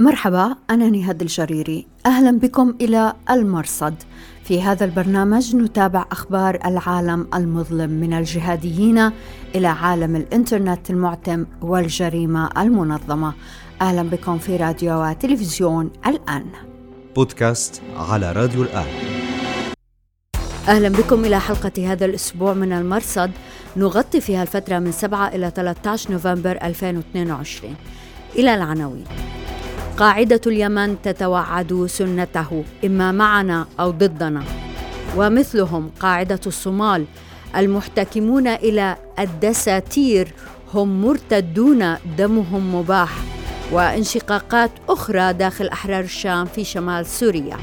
مرحبا أنا نهاد الجريري. أهلا بكم إلى المرصد. في هذا البرنامج نتابع أخبار العالم المظلم من الجهاديين إلى عالم الإنترنت المعتم والجريمة المنظمة. أهلا بكم في راديو وتلفزيون الآن. بودكاست على راديو الآن. أهلا بكم إلى حلقة هذا الأسبوع من المرصد. نغطي فيها الفترة من 7 إلى 13 نوفمبر 2022 إلى العناوين. قاعدة اليمن تتوعد سنته إما معنا أو ضدنا. ومثلهم قاعدة الصومال المحتكمون إلى الدساتير هم مرتدون دمهم مباح وانشقاقات أخرى داخل أحرار الشام في شمال سوريا.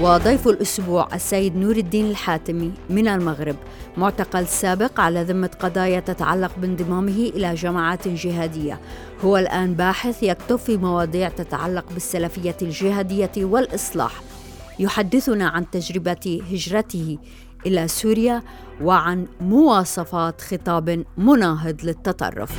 وضيف الأسبوع السيد نور الدين الحاتمي من المغرب معتقل سابق على ذمة قضايا تتعلق بانضمامه إلى جماعات جهادية. هو الآن باحث يكتب في مواضيع تتعلق بالسلفية الجهادية والإصلاح. يحدثنا عن تجربة هجرته إلى سوريا وعن مواصفات خطاب مناهض للتطرف.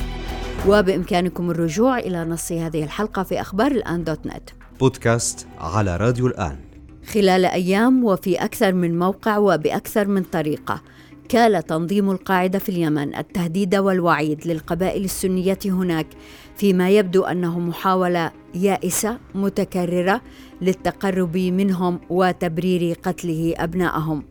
وبإمكانكم الرجوع إلى نص هذه الحلقة في أخبار الآن دوت نت. بودكاست على راديو الآن. خلال أيام وفي أكثر من موقع وبأكثر من طريقة. كال تنظيم القاعدة في اليمن التهديد والوعيد للقبائل السنية هناك فيما يبدو أنه محاولة يائسة متكررة للتقرب منهم وتبرير قتله أبنائهم.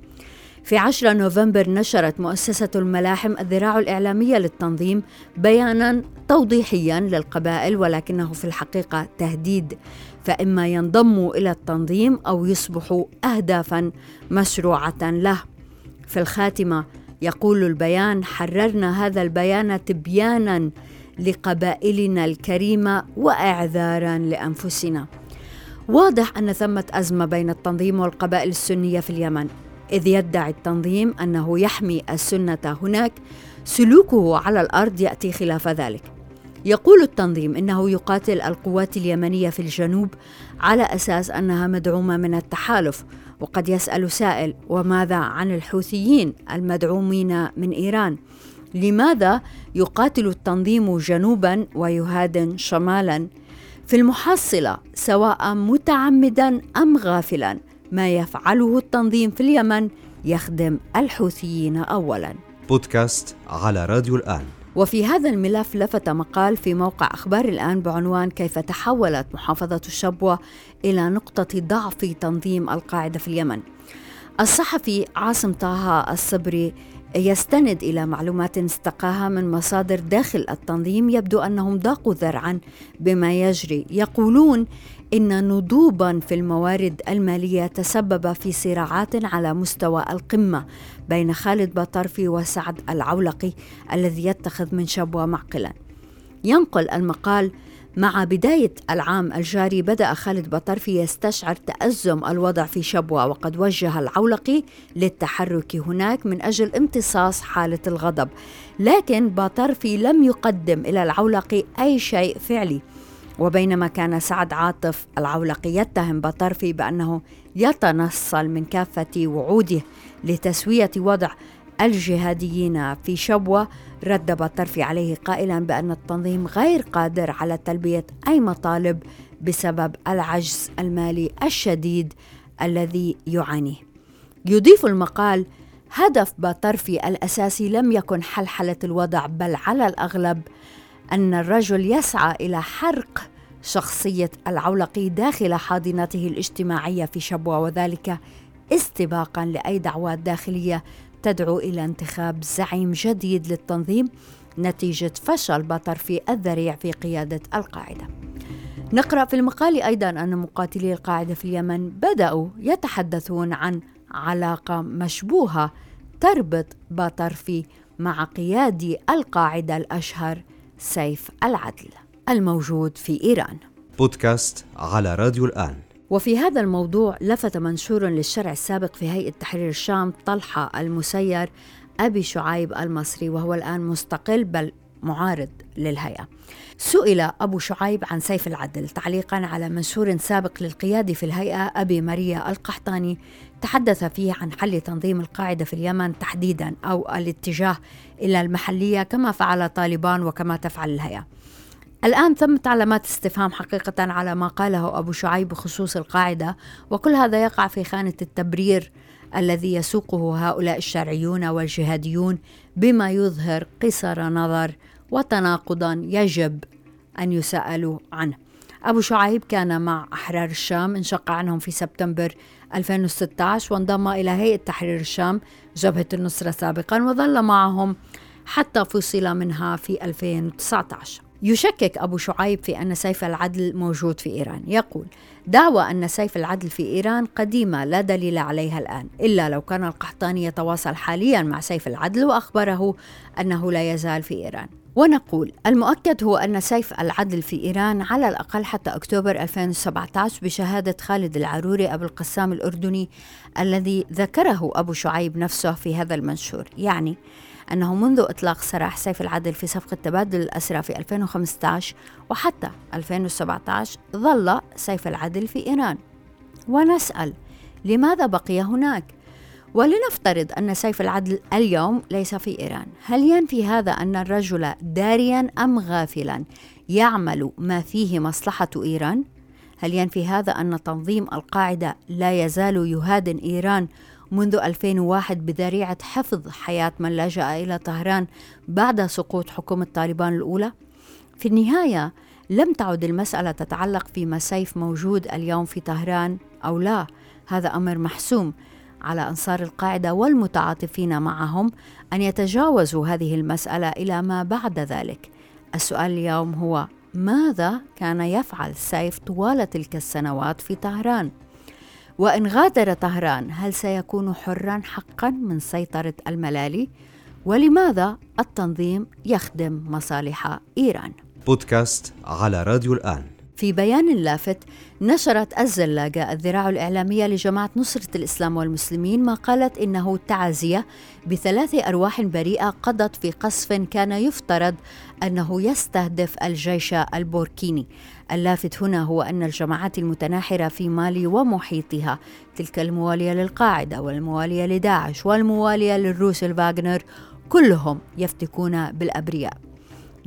في 10 نوفمبر نشرت مؤسسة الملاحم الذراع الإعلامية للتنظيم بيانا توضيحيا للقبائل ولكنه في الحقيقة تهديد. فإما ينضموا إلى التنظيم أو يصبحوا أهدافا مشروعة له. في الخاتمة يقول البيان حررنا هذا البيان تبيانا لقبائلنا الكريمة وإعذارا لأنفسنا. واضح أن ثمة أزمة بين التنظيم والقبائل السنية في اليمن إذ يدعي التنظيم أنه يحمي السنة هناك. سلوكه على الأرض يأتي خلاف ذلك. يقول التنظيم إنه يقاتل القوات اليمنية في الجنوب على أساس أنها مدعومة من التحالف وقد يسأل سائل وماذا عن الحوثيين المدعومين من إيران؟ لماذا يقاتل التنظيم جنوبا ويهادن شمالا؟ في المحصلة سواء متعمدا أم غافلا ما يفعله التنظيم في اليمن يخدم الحوثيين اولا. بودكاست على راديو الآن. وفي هذا الملف لفت مقال في موقع أخبار الآن بعنوان كيف تحولت محافظة الشبوة إلى نقطة ضعف تنظيم القاعدة في اليمن. الصحفي عاصم طه الصبري يستند إلى معلومات استقاها من مصادر داخل التنظيم يبدو أنهم ضاقوا ذرعا بما يجري. يقولون إن نضوبا في الموارد المالية تسبب في صراعات على مستوى القمة بين خالد بطرفي وسعد العولقي الذي يتخذ من شبوة معقلا. ينقل المقال مع بداية العام الجاري بدأ خالد بطرفي يستشعر تأزم الوضع في شبوة وقد وجه العولقي للتحرك هناك من أجل امتصاص حالة الغضب. لكن بطرفي لم يقدم إلى العولقي أي شيء فعلي. وبينما كان سعد عاطف العولقي يتهم بطرفي بأنه يتنصل من كافة وعوده لتسوية وضع الجهاديين في شبوة رد بطرفي عليه قائلا بأن التنظيم غير قادر على تلبية أي مطالب بسبب العجز المالي الشديد الذي يعانيه. يضيف المقال هدف بطرفي الأساسي لم يكن حلحلة الوضع بل على الأغلب أن الرجل يسعى إلى حرق شخصية العولقي داخل حاضنته الاجتماعية في شبوة وذلك استباقا لأي دعوات داخلية تدعو إلى انتخاب زعيم جديد للتنظيم نتيجة فشل بطرفي الذريع في قيادة القاعدة. نقرأ في المقال أيضا أن مقاتلي القاعدة في اليمن بدأوا يتحدثون عن علاقة مشبوهة تربط بطرفي مع قيادي القاعدة الأشهر سيف العدل الموجود في إيران. بودكاست على راديو الآن وفي هذا الموضوع لفت منشور للشرع السابق في هيئة تحرير الشام طلحة المسير أبي شعيب المصري وهو الآن مستقل بل معارض للهيئة. سئل أبو شعيب عن سيف العدل تعليقا على منشور سابق للقيادي في الهيئة أبي ماريا القحطاني تحدث فيه عن حل تنظيم القاعدة في اليمن تحديدا أو الاتجاه إلى المحلية كما فعل طالبان وكما تفعل الهيئة. الآن ثمت علامات استفهام حقيقة على ما قاله أبو شعيب بخصوص القاعدة وكل هذا يقع في خانة التبرير الذي يسوقه هؤلاء الشرعيون والجهاديون بما يظهر قصر نظر وتناقضا يجب أن يسألوا عنه. أبو شعيب كان مع أحرار الشام انشق عنهم في سبتمبر 2016 وانضم إلى هيئة تحرير الشام جبهة النصرة سابقا وظل معهم حتى فصل منها في 2019 يشكك أبو شعيب في أن سيف العدل موجود في إيران. يقول دعوى أن سيف العدل في إيران قديمة لا دليل عليها الآن إلا لو كان القحطاني يتواصل حاليا مع سيف العدل وأخبره أنه لا يزال في إيران. ونقول المؤكد هو أن سيف العدل في إيران على الأقل حتى أكتوبر 2017 بشهادة خالد العروري أبو القسام الأردني الذي ذكره أبو شعيب نفسه في هذا المنشور. يعني أنه منذ إطلاق سراح سيف العدل في صفقة تبادل الأسرى في 2015 وحتى 2017 ظل سيف العدل في إيران ونسأل لماذا بقي هناك؟ ولنفترض أن سيف العدل اليوم ليس في إيران هل ينفي هذا أن الرجل داريا أم غافلا يعمل ما فيه مصلحة إيران؟ هل ينفي هذا أن تنظيم القاعدة لا يزال يهادن إيران منذ 2001 بذريعة حفظ حياة من لجأ إلى طهران بعد سقوط حكومة طالبان الأولى؟ في النهاية لم تعد المسألة تتعلق فيما سيف موجود اليوم في طهران أو لا هذا أمر محسوم على أنصار القاعدة والمتعاطفين معهم أن يتجاوزوا هذه المسألة إلى ما بعد ذلك السؤال اليوم هو ماذا كان يفعل سيف طوال تلك السنوات في طهران؟ وإن غادر طهران هل سيكون حرا حقا من سيطرة الملالي؟ ولماذا التنظيم يخدم مصالح إيران؟ بودكاست على راديو الآن في بيان لافت نشرت الزلاقة الذراع الإعلامية لجماعة نصرة الإسلام والمسلمين ما قالت إنه تعزية بثلاث أرواح بريئة قضت في قصف كان يفترض أنه يستهدف الجيش البوركيني اللافت هنا هو أن الجماعات المتناحرة في مالي ومحيطها تلك الموالية للقاعدة والموالية لداعش والموالية للروس الفاغنر كلهم يفتكون بالأبرياء.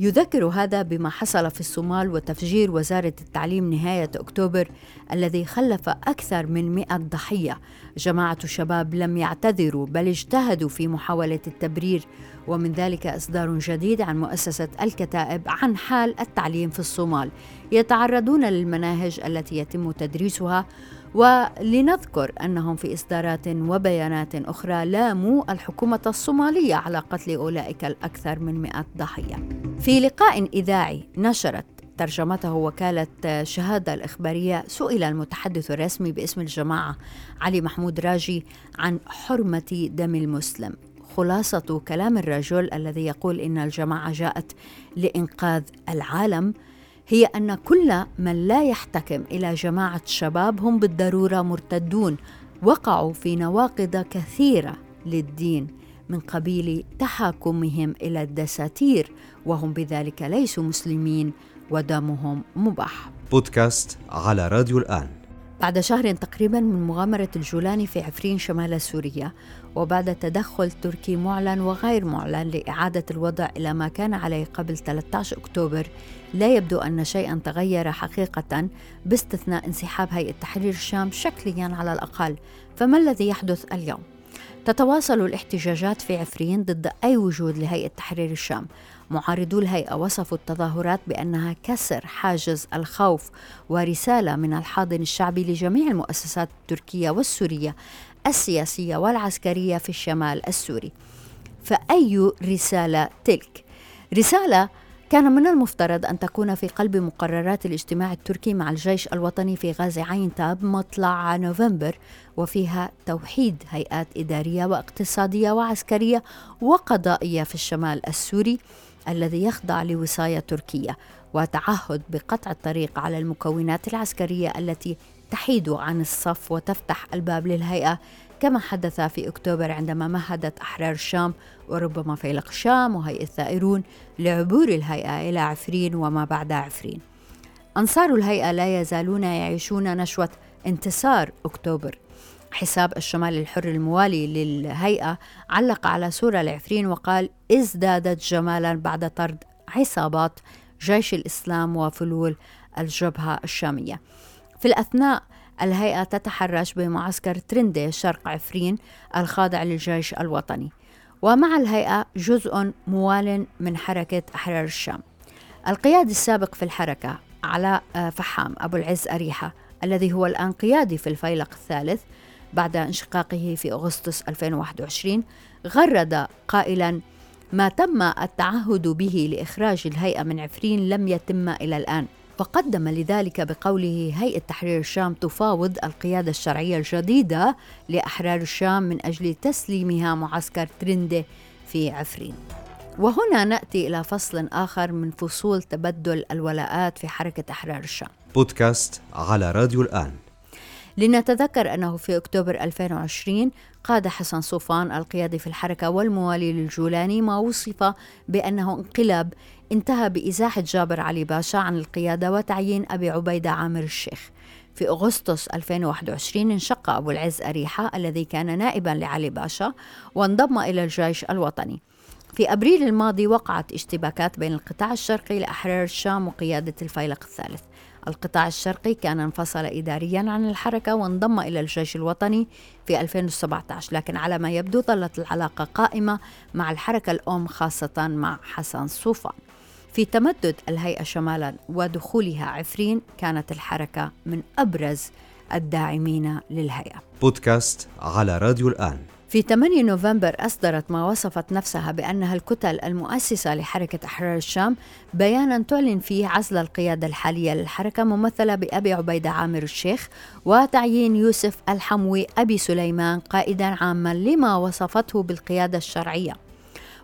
يذكر هذا بما حصل في الصومال وتفجير وزارة التعليم نهاية أكتوبر الذي خلف أكثر من مئة ضحية. جماعة الشباب لم يعتذروا بل اجتهدوا في محاولة التبرير ومن ذلك إصدار جديد عن مؤسسة الكتائب عن حال التعليم في الصومال يتعرضون للمناهج التي يتم تدريسها ولنذكر أنهم في إصدارات وبيانات أخرى لاموا الحكومة الصومالية على قتل أولئك الأكثر من 100 ضحية. في لقاء إذاعي نشرت ترجمته وكالة شهادة الإخبارية سئل المتحدث الرسمي باسم الجماعة علي محمود راجي عن حرمة دم المسلم. خلاصة كلام الرجل الذي يقول إن الجماعة جاءت لإنقاذ العالم هي أن كل من لا يحتكم إلى جماعة شباب هم بالضرورة مرتدون وقعوا في نواقض كثيرة للدين من قبيل تحاكمهم إلى الدساتير وهم بذلك ليسوا مسلمين. ودمهم مباح. بودكاست على راديو الآن. بعد شهر تقريبا من مغامرة الجولاني في عفرين شمال سوريا وبعد تدخل تركي معلن وغير معلن لإعادة الوضع إلى ما كان عليه قبل 13 أكتوبر لا يبدو أن شيئا تغير حقيقة باستثناء انسحاب هيئة تحرير الشام شكليا على الأقل. فما الذي يحدث اليوم؟ تتواصل الاحتجاجات في عفرين ضد أي وجود لهيئة تحرير الشام. معارضو الهيئة وصفوا التظاهرات بأنها كسر حاجز الخوف ورسالة من الحاضن الشعبي لجميع المؤسسات التركية والسورية السياسية والعسكرية في الشمال السوري فأي رسالة تلك؟ رسالة كان من المفترض أن تكون في قلب مقررات الاجتماع التركي مع الجيش الوطني في غاز عين تاب مطلع نوفمبر وفيها توحيد هيئات إدارية واقتصادية وعسكرية وقضائية في الشمال السوري الذي يخضع لوصاية تركية وتعهد بقطع الطريق على المكونات العسكرية التي تحيد عن الصف وتفتح الباب للهيئة. كما حدث في أكتوبر عندما مهدت أحرار الشام وربما فيلق الشام وهيئة الثائرون لعبور الهيئة إلى عفرين وما بعد عفرين. أنصار الهيئة لا يزالون يعيشون نشوة انتصار أكتوبر. حساب الشمال الحر الموالي للهيئة علق على صورة لعفرين وقال ازدادت جمالا بعد طرد عصابات جيش الإسلام وفلول الجبهة الشامية. في الأثناء الهيئة تتحرش بمعسكر ترندي شرق عفرين الخاضع للجيش الوطني. ومع الهيئة جزء موال من حركة أحرار الشام. القيادي السابق في الحركة علاء فحام أبو العز أريحة الذي هو الآن قيادي في الفيلق الثالث بعد انشقاقه في أغسطس 2021 غرد قائلا ما تم التعهد به لإخراج الهيئة من عفرين لم يتم إلى الآن. وقدم لذلك بقوله هيئة تحرير الشام تفاوض القيادة الشرعية الجديدة لأحرار الشام من أجل تسليمها معسكر ترندي في عفرين وهنا نأتي إلى فصل آخر من فصول تبدل الولاءات في حركة أحرار الشام. بودكاست على راديو الآن. لنتذكر أنه في أكتوبر 2020 قاد حسن صوفان القيادي في الحركة والموالي للجولاني ما وصف بأنه انقلاب انتهى بإزاحة جابر علي باشا عن القيادة وتعيين أبي عبيدة عامر الشيخ. في أغسطس 2021 انشق أبو العز أريحة الذي كان نائبا لعلي باشا وانضم إلى الجيش الوطني. في أبريل الماضي وقعت اشتباكات بين القطاع الشرقي لأحرار الشام وقيادة الفيلق الثالث. القطاع الشرقي كان انفصل إداريا عن الحركة وانضم إلى الجيش الوطني في 2017 لكن على ما يبدو ظلت العلاقة قائمة مع الحركة الأم خاصة مع حسن صوفان. في تمدد الهيئة شمالا ودخولها عفرين كانت الحركة من أبرز الداعمين للهيئة. بودكاست على راديو الآن. في 8 نوفمبر أصدرت ما وصفت نفسها بأنها الكتل المؤسسة لحركة أحرار الشام بيانا تعلن فيه عزل القيادة الحالية للحركة ممثلة بأبي عبيدة عامر الشيخ وتعيين يوسف الحموي أبي سليمان قائدا عاما لما وصفته بالقيادة الشرعية.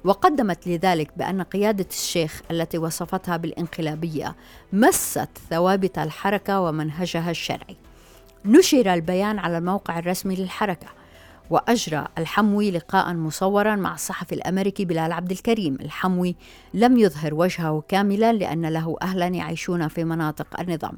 وقدمت لذلك بأن قيادة الشيخ التي وصفتها بالانقلابية مست ثوابت الحركة ومنهجها الشرعي. نشر البيان على الموقع الرسمي للحركة. وأجرى الحموي لقاء مصورا مع الصحفي الأمريكي بلال عبد الكريم. الحموي لم يظهر وجهه كاملا لأن له أهلا يعيشون في مناطق النظام.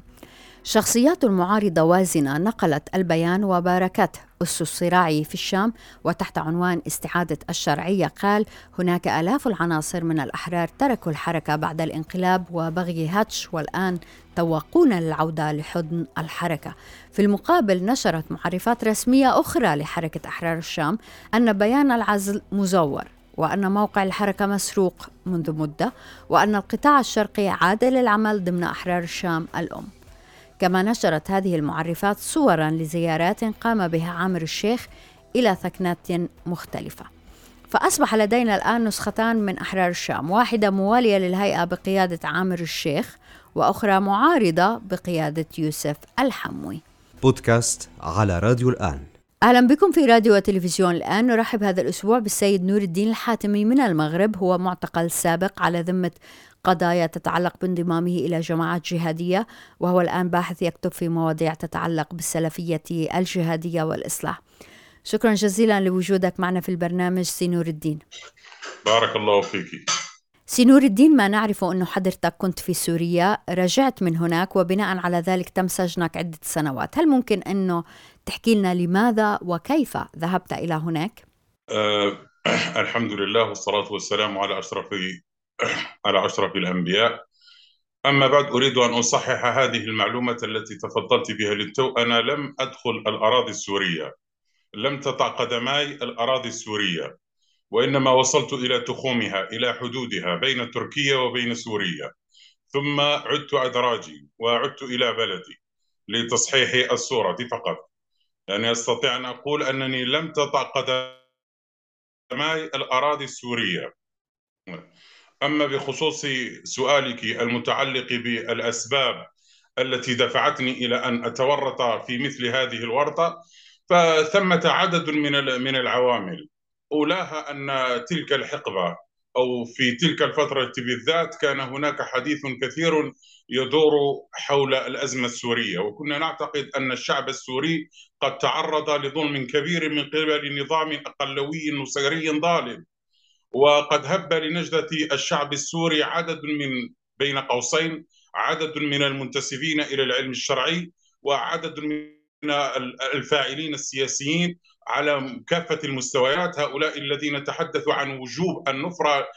شخصيات المعارضة وازنة نقلت البيان وباركته أس الصراع في الشام وتحت عنوان استعادة الشرعية قال هناك آلاف العناصر من الأحرار تركوا الحركة بعد الانقلاب وبغي هاتش والآن توقون للعودة لحضن الحركة. في المقابل نشرت معرفات رسمية أخرى لحركة أحرار الشام أن بيان العزل مزور وأن موقع الحركة مسروق منذ مدة وأن القطاع الشرقي عاد للعمل ضمن أحرار الشام الأم. كما نشرت هذه المعرفات صورا لزيارات قام بها عامر الشيخ إلى ثكنات مختلفة. فأصبح لدينا الآن نسختان من أحرار الشام واحدة موالية للهيئة بقيادة عامر الشيخ وأخرى معارضة بقيادة يوسف الحموي. بودكاست على راديو الآن. أهلا بكم في راديو وتلفزيون الآن. نرحب هذا الأسبوع بالسيد نور الدين الحاتمي من المغرب هو معتقل سابق على ذمة قضايا تتعلق بانضمامه إلى جماعات جهادية وهو الآن باحث يكتب في مواضيع تتعلق بالسلفية الجهادية والإصلاح. شكرا جزيلا لوجودك معنا في البرنامج سي نور الدين. بارك الله فيك. سي نور الدين ما نعرفه أنه حضرتك كنت في سوريا رجعت من هناك وبناء على ذلك تم سجنك عدة سنوات. هل ممكن أنه تحكي لنا لماذا وكيف ذهبت إلى هناك؟ أه الحمد لله والصلاة والسلام على أشرف على أشرف الأنبياء. أما بعد أريد أن أصحح هذه المعلومة التي تفضلت بها للتو. أنا لم أدخل الأراضي السورية. لم تطع قدماي الأراضي السورية. وإنما وصلت إلى تخومها إلى حدودها بين تركيا وبين سوريا. ثم عدت أدراجي وعدت إلى بلدي لتصحيح الصورة فقط. يعني أستطيع أن أقول أنني لم تطع قدماي الأراضي السورية. أما بخصوص سؤالك المتعلق بالأسباب التي دفعتني إلى أن أتورط في مثل هذه الورطة فثمة عدد من من العوامل. أولاها أن تلك الحقبة أو في تلك الفترة بالذات كان هناك حديث كثير يدور حول الأزمة السورية وكنا نعتقد أن الشعب السوري قد تعرض لظلم كبير من قبل نظام أقلوي نصيري ظالم. وقد هب لنجدة الشعب السوري عدد من بين قوسين عدد من المنتسبين إلى العلم الشرعي وعدد من الفاعلين السياسيين على كافة المستويات هؤلاء الذين تحدثوا عن وجوب النفرة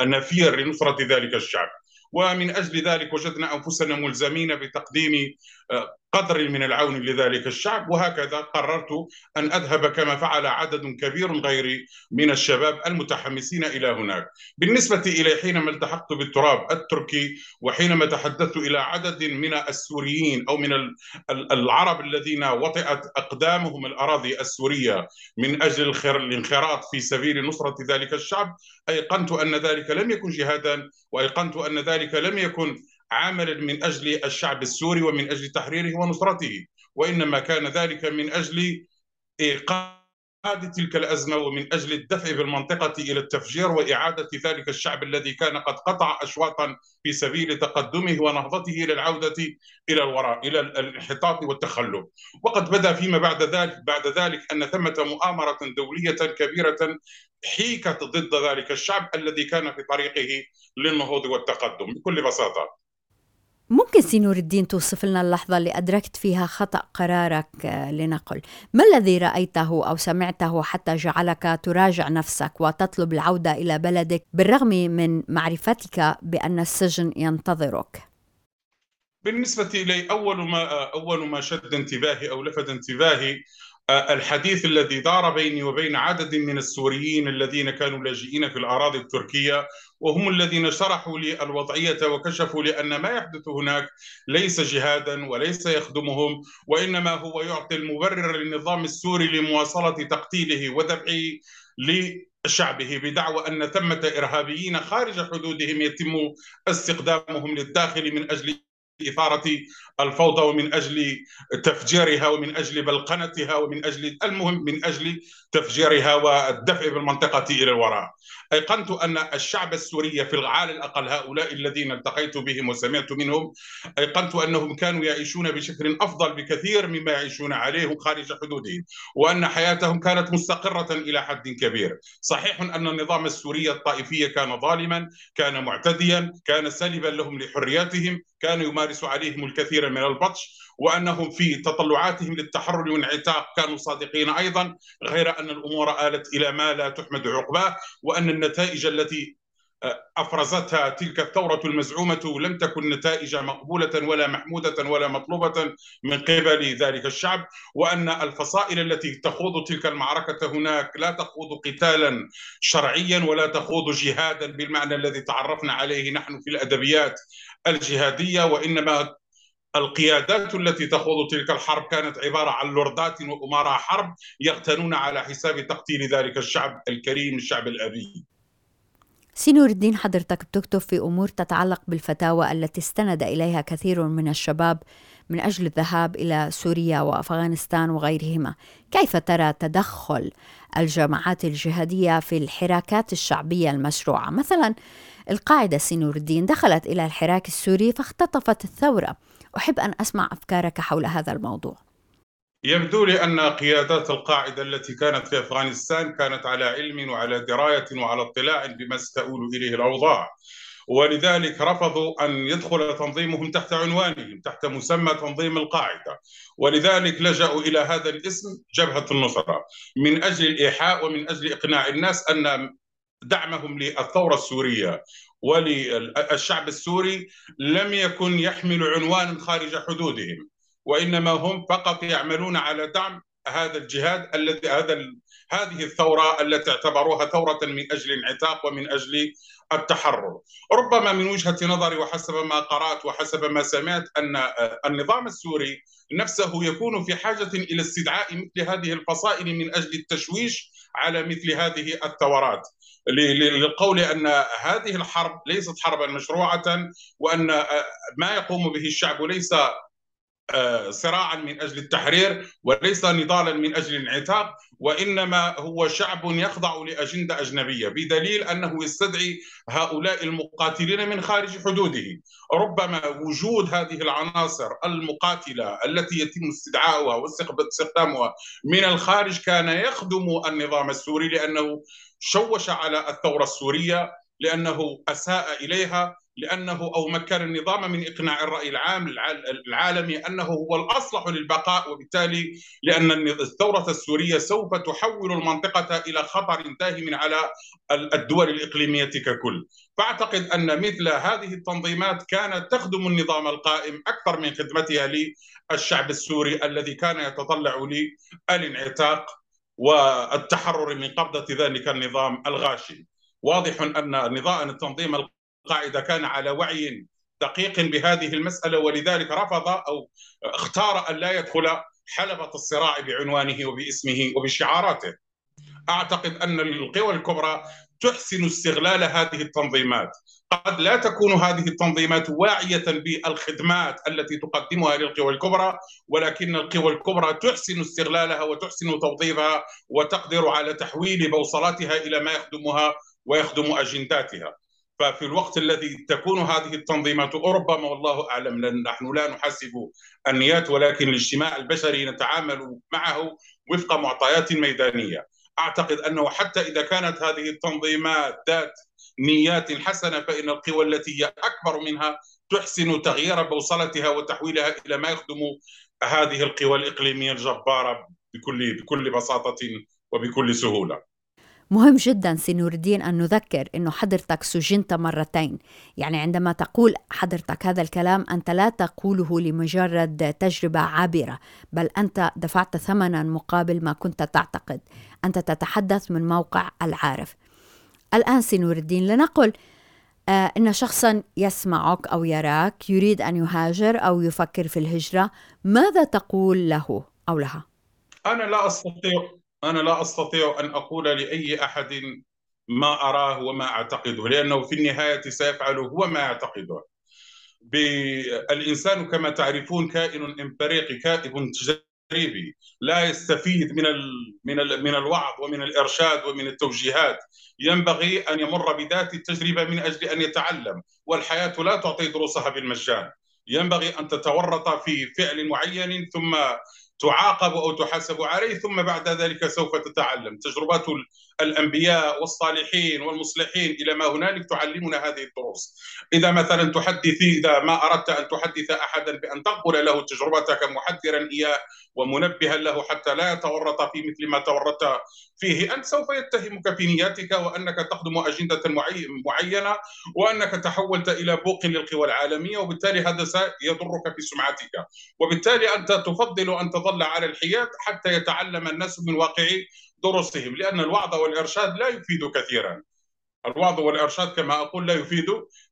النفير لنصرة ذلك الشعب. ومن أجل ذلك وجدنا أنفسنا ملزمين بتقديم آه، قدر من العون لذلك الشعب وهكذا قررت أن أذهب كما فعل عدد كبير غيري من الشباب المتحمسين إلى هناك. بالنسبة إلي حينما التحقت بالتراب التركي وحينما تحدثت إلى عدد من السوريين أو من العرب الذين وطئت أقدامهم الأراضي السورية من أجل الانخراط في سبيل نصرة ذلك الشعب أيقنت أن ذلك لم يكن جهادا وأيقنت أن ذلك لم يكن عملا من أجل الشعب السوري ومن أجل تحريره ونصرته وإنما كان ذلك من أجل ايقاظ تلك الأزمة ومن أجل الدفع بالمنطقة إلى التفجير وإعادة ذلك الشعب الذي كان قد قطع اشواطا في سبيل تقدمه ونهضته إلى العوده إلى الوراء إلى الانحطاط والتخلف. وقد بدا فيما بعد ذلك بعد ذلك أن ثمة مؤامرة دولية كبيرة حيكت ضد ذلك الشعب الذي كان في طريقه للنهوض والتقدم. بكل بساطة ممكن سي نور الدين توصف لنا اللحظة اللي أدركت فيها خطأ قرارك آه، لنقل. ما الذي رأيته أو سمعته حتى جعلك تراجع نفسك وتطلب العودة إلى بلدك بالرغم من معرفتك بأن السجن ينتظرك؟ بالنسبة إلي أول ما أول ما شد انتباهي أو لفت انتباهي الحديث الذي دار بيني وبين عدد من السوريين الذين كانوا لاجئين في الأراضي التركية وهم الذين شرحوا لي الوضعية وكشفوا لي أن ما يحدث هناك ليس جهادا وليس يخدمهم وإنما هو يعطي المبرر للنظام السوري لمواصلة تقتيله وذبحه لشعبه بدعوى أن ثمة إرهابيين خارج حدودهم يتم استخدامهم للداخل من أجل إثارة الفوضى ومن أجل تفجيرها ومن أجل بلقنتها ومن أجل المهم من أجل تفجيرها والدفع بالمنطقة إلى الوراء. أيقنت أن الشعب السوري في على الأقل هؤلاء الذين التقيت بهم وسمعت منهم أيقنت أنهم كانوا يعيشون بشكل أفضل بكثير مما يعيشون عليه خارج حدودهم وأن حياتهم كانت مستقرة إلى حد كبير. صحيح أن النظام السوري الطائفي كان ظالما كان معتديا كان سلبا لهم لحرياتهم كان يمارس عليهم الكثير من البطش وانهم في تطلعاتهم للتحرر والانعتاق كانوا صادقين أيضا غير أن الأمور آلت إلى ما لا تحمد عقباه وأن النتائج التي آه، أفرزتها تلك الثورة المزعومة لم تكن نتائج مقبولة ولا محمودة ولا مطلوبة من قبل ذلك الشعب وأن الفصائل التي تخوض تلك المعركة هناك لا تخوض قتالا شرعيا ولا تخوض جهادا بالمعنى الذي تعرفنا عليه نحن في الأدبيات الجهادية وإنما القيادات التي تخوض تلك الحرب كانت عبارة عن لوردات وامراء حرب يغتنون على حساب تقتيل ذلك الشعب الكريم الشعب الأبي. سينور الدين حضرتك بتكتب في أمور تتعلق بالفتاوى التي استند إليها كثير من الشباب من أجل الذهاب إلى سوريا وأفغانستان وغيرهما، كيف ترى تدخل الجماعات الجهادية في الحراكات الشعبية المشروعة؟ مثلا القاعدة سينور الدين دخلت إلى الحراك السوري فاختطفت الثورة أحب أن أسمع أفكارك حول هذا الموضوع. يبدو لي أن قيادات القاعدة التي كانت في أفغانستان كانت على علم وعلى دراية وعلى اطلاع بما ستؤول إليه الأوضاع. ولذلك رفضوا أن يدخل تنظيمهم تحت عنوانهم تحت مسمى تنظيم القاعدة. ولذلك لجأوا إلى هذا الاسم جبهة النصرة. من أجل الإيحاء ومن أجل إقناع الناس أن دعمهم للثورة السورية. وللشعب السوري لم يكن يحمل عنوانا خارج حدودهم وإنما هم فقط يعملون على دعم هذا الجهاد الذي هذا هذه الثورة التي اعتبروها ثورة من أجل الانعتاق ومن أجل التحرر. ربما من وجهة نظري وحسب ما قرأت وحسب ما سمعت أن النظام السوري نفسه يكون في حاجة إلى استدعاء مثل هذه الفصائل من أجل التشويش على مثل هذه الثورات. للقول أن هذه الحرب ليست حربا مشروعة وأن ما يقوم به الشعب ليس آه، صراعا من أجل التحرير وليس نضالا من أجل الانعتاق وإنما هو شعب يخضع لأجندة أجنبية بدليل أنه يستدعي هؤلاء المقاتلين من خارج حدوده. ربما وجود هذه العناصر المقاتلة التي يتم استدعاؤها واستخدامها من الخارج كان يخدم النظام السوري لأنه شوش على الثورة السورية لأنه أساء إليها لأنه أو مكن النظام من إقناع الرأي العام العالمي أنه هو الأصلح للبقاء وبالتالي لأن الثورة السورية سوف تحول المنطقة إلى خطر داهم على الدول الإقليمية ككل. فأعتقد أن مثل هذه التنظيمات كانت تخدم النظام القائم أكثر من خدمتها للشعب السوري الذي كان يتطلع للانعتاق والتحرر من قبضة ذلك النظام الغاشم. واضح أن نظام التنظيم القاعدة كان على وعي دقيق بهذه المسألة ولذلك رفض أو اختار أن لا يدخل حلبة الصراع بعنوانه وباسمه وبشعاراته. أعتقد أن القوى الكبرى تحسن استغلال هذه التنظيمات. قد لا تكون هذه التنظيمات واعية بالخدمات التي تقدمها للقوى الكبرى ولكن القوى الكبرى تحسن استغلالها وتحسن توظيفها وتقدر على تحويل بوصلاتها إلى ما يخدمها ويخدم أجنداتها. ففي الوقت الذي تكون هذه التنظيمات ربما والله أعلم لن نحن لا نحاسب النيات ولكن الاجتماع البشري نتعامل معه وفق معطيات ميدانية. أعتقد أنه حتى إذا كانت هذه التنظيمات ذات نيات حسنة فإن القوى التي هي أكبر منها تحسن تغيير بوصلتها وتحويلها إلى ما يخدم هذه القوى الإقليمية الجبارة بكل بكل بساطة وبكل سهولة. مهم جدا سي نور الدين أن نذكر أنه حضرتك سجنت مرتين. يعني عندما تقول حضرتك هذا الكلام أنت لا تقوله لمجرد تجربة عابرة بل أنت دفعت ثمنا مقابل ما كنت تعتقد. أنت تتحدث من موقع العارف. الآن سي نور الدين لنقل آه إن شخصا يسمعك أو يراك يريد أن يهاجر أو يفكر في الهجرة ماذا تقول له أو لها؟ أنا لا أستطيع أنا لا أستطيع أن أقول لأي أحد ما أراه وما أعتقده لأنه في النهاية سيفعل هو ما يعتقده. الإنسان كما تعرفون كائن إمبريقي كائن تجريبي لا يستفيد من ال من ال من الوعظ ومن الإرشاد ومن التوجيهات. ينبغي أن يمر بذات التجربة من أجل أن يتعلم والحياة لا تعطي دروسها بالمجان. ينبغي أن تتورط في فعل معين ثم تعاقب أو تحاسب عليه ثم بعد ذلك سوف تتعلم. تجربات الأنبياء والصالحين والمصلحين إلى ما هنالك تعلمنا هذه الدروس. إذا مثلا تحدثي إذا ما أردت أن تحدث احدا بأن تنقل له تجربتك محذرا إياه ومنبها له حتى لا يتورط في مثل ما تورطت فيه أنت سوف يتهمك في نياتك وأنك تخدم أجندة معينة وأنك تحولت إلى بوق للقوى العالمية وبالتالي هذا سيضرك في سمعتك. وبالتالي أنت تفضل أن تظل على الحياد حتى يتعلم الناس من واقع دروسهم لأن الوعظ والإرشاد لا يفيد كثيرا. الوعظ والإرشاد كما أقول لا يفيد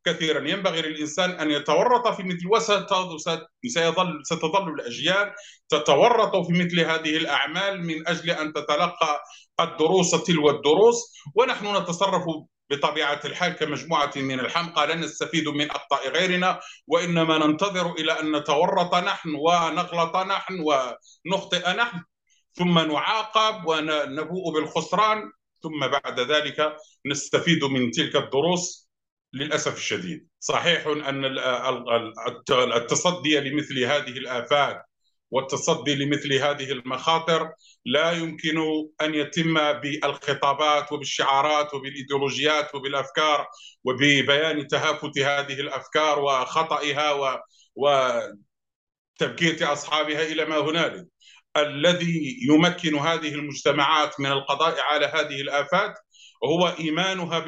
كثيرا. ينبغي للإنسان أن يتورط في مثل وسيظل ستظل الأجيال تتورط في مثل هذه الأعمال من أجل أن تتلقى الدروس تلو الدروس. ونحن نتصرف بطبيعة الحال كمجموعة من الحمقى. لن نستفيد من اخطاء غيرنا وإنما ننتظر إلى أن نتورط نحن ونغلط نحن ونخطئ نحن. ثم نعاقب ونبوء بالخسران ثم بعد ذلك نستفيد من تلك الدروس للأسف الشديد. صحيح أن التصدي لمثل هذه الآفات والتصدي لمثل هذه المخاطر لا يمكن أن يتم بالخطابات وبالشعارات وبالإيديولوجيات وبالأفكار وببيان تهافت هذه الأفكار وخطئها و وتبكيت أصحابها إلى ما هنالك. الذي يمكن هذه المجتمعات من القضاء على هذه الآفات هو إيمانها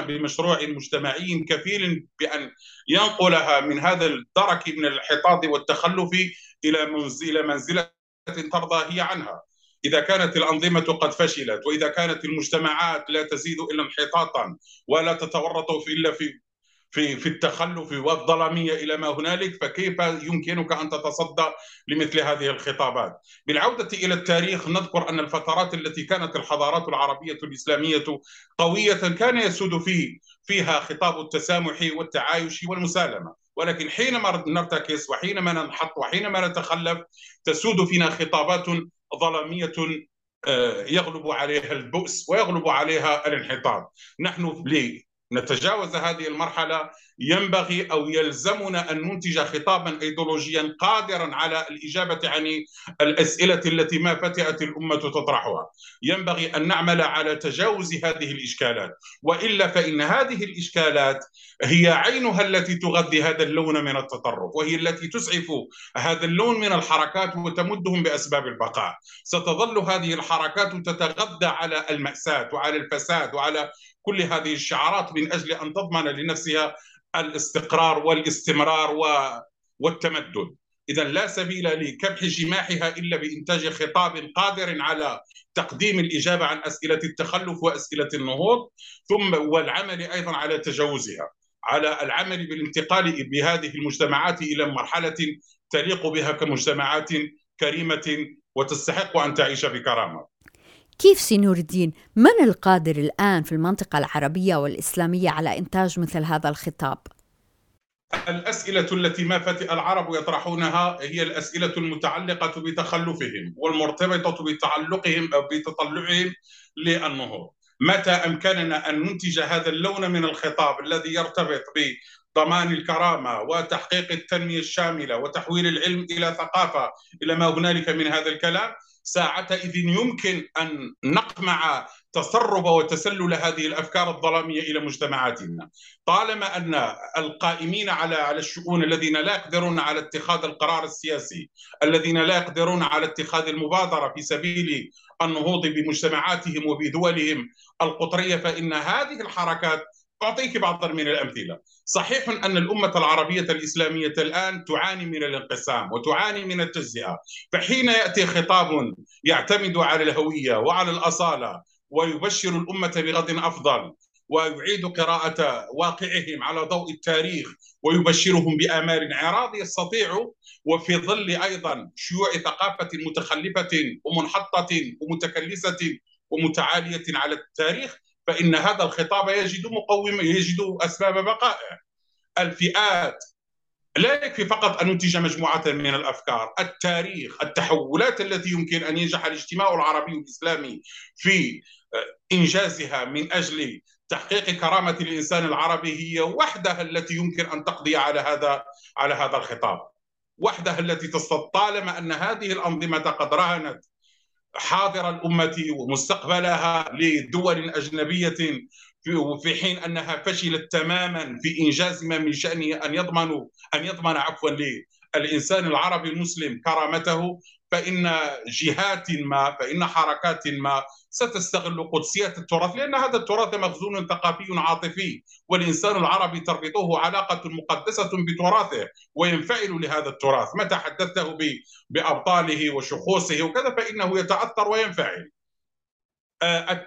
بمشروع مجتمعي كفيل بأن ينقلها من هذا الدرك من الانحطاط والتخلف إلى إلى منزلة ترضى هي عنها. إذا كانت الأنظمة قد فشلت وإذا كانت المجتمعات لا تزيد إلا انحطاطا ولا تتورط إلا في في في التخلف والظلاميه إلى ما هنالك فكيف يمكنك أن تتصدى لمثل هذه الخطابات؟ بالعودة إلى التاريخ نذكر أن الفترات التي كانت الحضارات العربية الإسلامية قوية كان يسود في فيها خطاب التسامح والتعايش والمسالمة، ولكن حينما نرتكس وحينما ننحط وحينما نتخلف تسود فينا خطابات ظلامية آه، يغلب عليها البؤس ويغلب عليها الانحطاط نحن نتجاوز هذه المرحلة ينبغي أو يلزمنا أن ننتج خطابا أيديولوجيا قادرا على الإجابة عن الأسئلة التي ما فتئت الأمة تطرحها. ينبغي أن نعمل على تجاوز هذه الإشكالات. وإلا فإن هذه الإشكالات هي عينها التي تغذي هذا اللون من التطرف وهي التي تسعف هذا اللون من الحركات وتمدهم بأسباب البقاء. ستظل هذه الحركات تتغذى على المأساة وعلى الفساد وعلى كل هذه الشعارات من أجل أن تضمن لنفسها الاستقرار والاستمرار والتمدد إذا لا سبيل لكبح جماحها إلا بإنتاج خطاب قادر على تقديم الإجابة عن أسئلة التخلف وأسئلة النهوض ثم والعمل أيضا على تجاوزها على العمل بالانتقال بهذه المجتمعات إلى مرحلة تليق بها كمجتمعات كريمة وتستحق أن تعيش بكرامة. كيف سينور الدين؟ من القادر الآن في المنطقة العربية والإسلامية على إنتاج مثل هذا الخطاب؟ الأسئلة التي ما فتئ العرب يطرحونها هي الأسئلة المتعلقة بتخلفهم والمرتبطة بتعلقهم أو بتطلعهم للنهوض. متى أمكننا أن ننتج هذا اللون من الخطاب الذي يرتبط ضمان الكرامة وتحقيق التنمية الشاملة وتحويل العلم إلى ثقافة؟ إلى ما هنالك من هذا الكلام؟ ساعتئذ يمكن أن نقمع تسرب وتسلل هذه الأفكار الظلامية إلى مجتمعاتنا. طالما أن القائمين على على الشؤون الذين لا يقدرون على اتخاذ القرار السياسي الذين لا يقدرون على اتخاذ المبادرة في سبيل النهوض بمجتمعاتهم وبدولهم القطرية فإن هذه الحركات أعطيك بعضا من الأمثلة. صحيح أن الأمة العربية الإسلامية الآن تعاني من الانقسام وتعاني من التجزئة. فحين يأتي خطاب يعتمد على الهوية وعلى الأصالة ويبشر الأمة بغد أفضل ويعيد قراءة واقعهم على ضوء التاريخ ويبشرهم بآمال عراض يستطيع وفي ظل أيضا شيوع ثقافة متخلفة ومنحطة ومتكلسة ومتعالية على التاريخ فإن هذا الخطاب يجد مقوم يجد أسباب بقائه. الفئات لا يكفي فقط أن ننتج مجموعة من الأفكار التاريخ التحولات التي يمكن أن ينجح الاجتماع العربي الإسلامي في إنجازها من أجل تحقيق كرامة الإنسان العربي هي وحدها التي يمكن أن تقضي على هذا على هذا الخطاب. وحدها التي تستطيع طالما أن هذه الأنظمة قد رهنت حاضر الأمة ومستقبلها لدول أجنبية في حين أنها فشلت تماما في إنجاز ما من شأنه أن يضمن أن يضمن عفوا للإنسان العربي المسلم كرامته فإن جهات ما فإن حركات ما ستستغل قدسية التراث لأن هذا التراث مخزون ثقافي عاطفي والإنسان العربي تربطه علاقة مقدسة بتراثه وينفعل لهذا التراث. متى حدثته بأبطاله وشخوصه وكذا فإنه يتأثر وينفعل.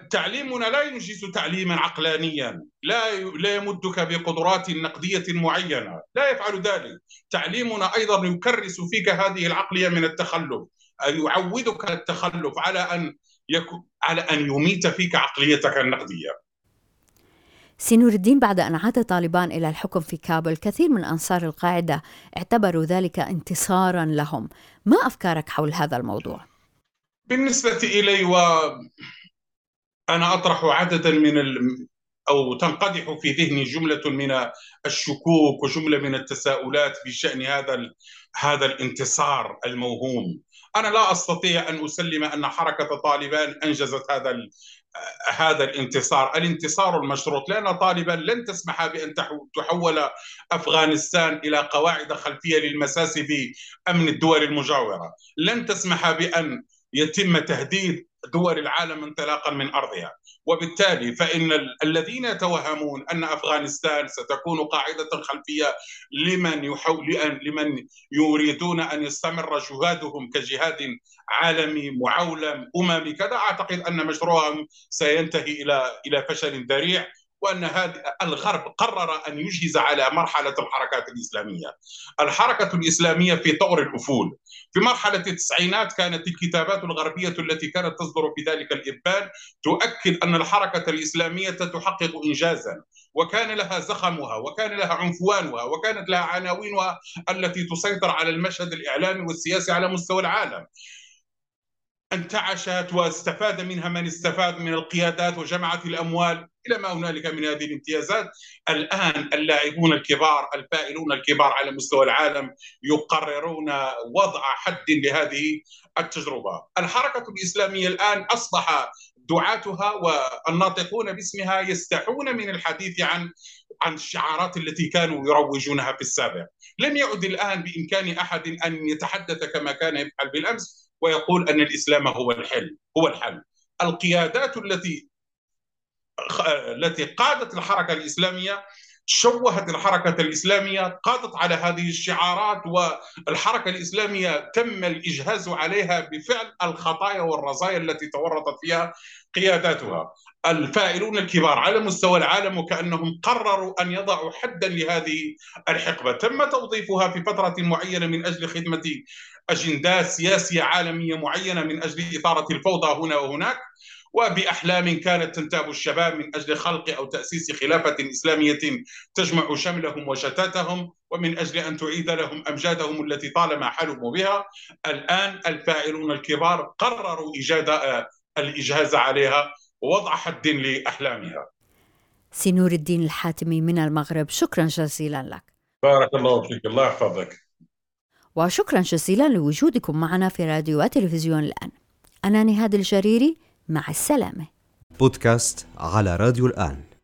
تعليمنا لا ينجز تعليما عقلانيا لا لا يمدك بقدرات نقدية معينة. لا يفعل ذلك. تعليمنا أيضا يكرس فيك هذه العقلية من التخلف يعودك التخلف على أن يكون على أن يميت فيك عقليتك النقدية. سينور الدين بعد أن عاد طالبان إلى الحكم في كابل كثير من أنصار القاعدة اعتبروا ذلك انتصارا لهم. ما أفكارك حول هذا الموضوع؟ بالنسبة إلي و أنا أطرح عددا من ال... أو تنقدح في ذهني جملة من الشكوك وجملة من التساؤلات بشأن هذا ال... هذا الانتصار الموهوم. أنا لا أستطيع أن أسلم أن حركة طالبان أنجزت هذا ال... هذا الانتصار. الانتصار المشروط لأن طالبان لن تسمح بأن تحول أفغانستان إلى قواعد خلفية للمساس بأمن الدول المجاورة. لن تسمح بأن يتم تهديد دول العالم انطلاقا من أرضها. وبالتالي فإن الذين يتوهمون أن أفغانستان ستكون قاعدة خلفية لمن يحول لمن يريدون أن يستمر جهادهم كجهاد عالمي معولم أممي كذا أعتقد أن مشروعهم سينتهي إلى إلى فشل ذريع. وأن الغرب قرر أن يجهز على مرحلة الحركات الإسلامية. الحركة الإسلامية في طور الأفول. في مرحلة التسعينات كانت الكتابات الغربية التي كانت تصدر في ذلك الإبان تؤكد أن الحركة الإسلامية تحقق انجازا وكان لها زخمها وكان لها عنفوانها وكانت لها عناوينها التي تسيطر على المشهد الإعلامي والسياسي على مستوى العالم. انتعشت واستفاد منها من استفاد من القيادات وجمعت الأموال. إلى ما هنالك من هذه الامتيازات الآن اللاعبون الكبار الفائلون الكبار على مستوى العالم يقررون وضع حد لهذه التجربة. الحركة الإسلامية الآن أصبح دعاتها والناطقون باسمها يستحون من الحديث عن عن الشعارات التي كانوا يروجونها في السابق. لم يعد الآن بإمكان أحد أن يتحدث كما كان يفعل بالأمس. ويقول أن الإسلام هو الحل هو الحل. القيادات التي التي قادت الحركة الإسلامية شوهت الحركة الإسلامية قادت على هذه الشعارات والحركة الإسلامية تم الإجهاز عليها بفعل الخطايا والرزايا التي تورطت فيها قياداتها. الفائلون الكبار على مستوى العالم وكأنهم قرروا أن يضعوا حدا لهذه الحقبة. تم توظيفها في فترة معينة من أجل خدمة أجندات سياسية عالمية معينة من أجل إثارة الفوضى هنا وهناك وبأحلام كانت تنتاب الشباب من أجل خلق أو تأسيس خلافة إسلامية تجمع شملهم وشتاتهم ومن أجل أن تعيد لهم أمجادهم التي طالما حلموا بها. الآن الفاعلون الكبار قرروا إيجاد الإجهاز عليها ووضع حد لأحلامها. سنور الدين الحاتمي من المغرب شكرا جزيلا لك. بارك الله فيك الله يحفظك. وشكرا جزيلا لوجودكم معنا في راديو وتلفزيون الآن. أنا نهاد الجريري مع السلامة. بودكاست على راديو الآن.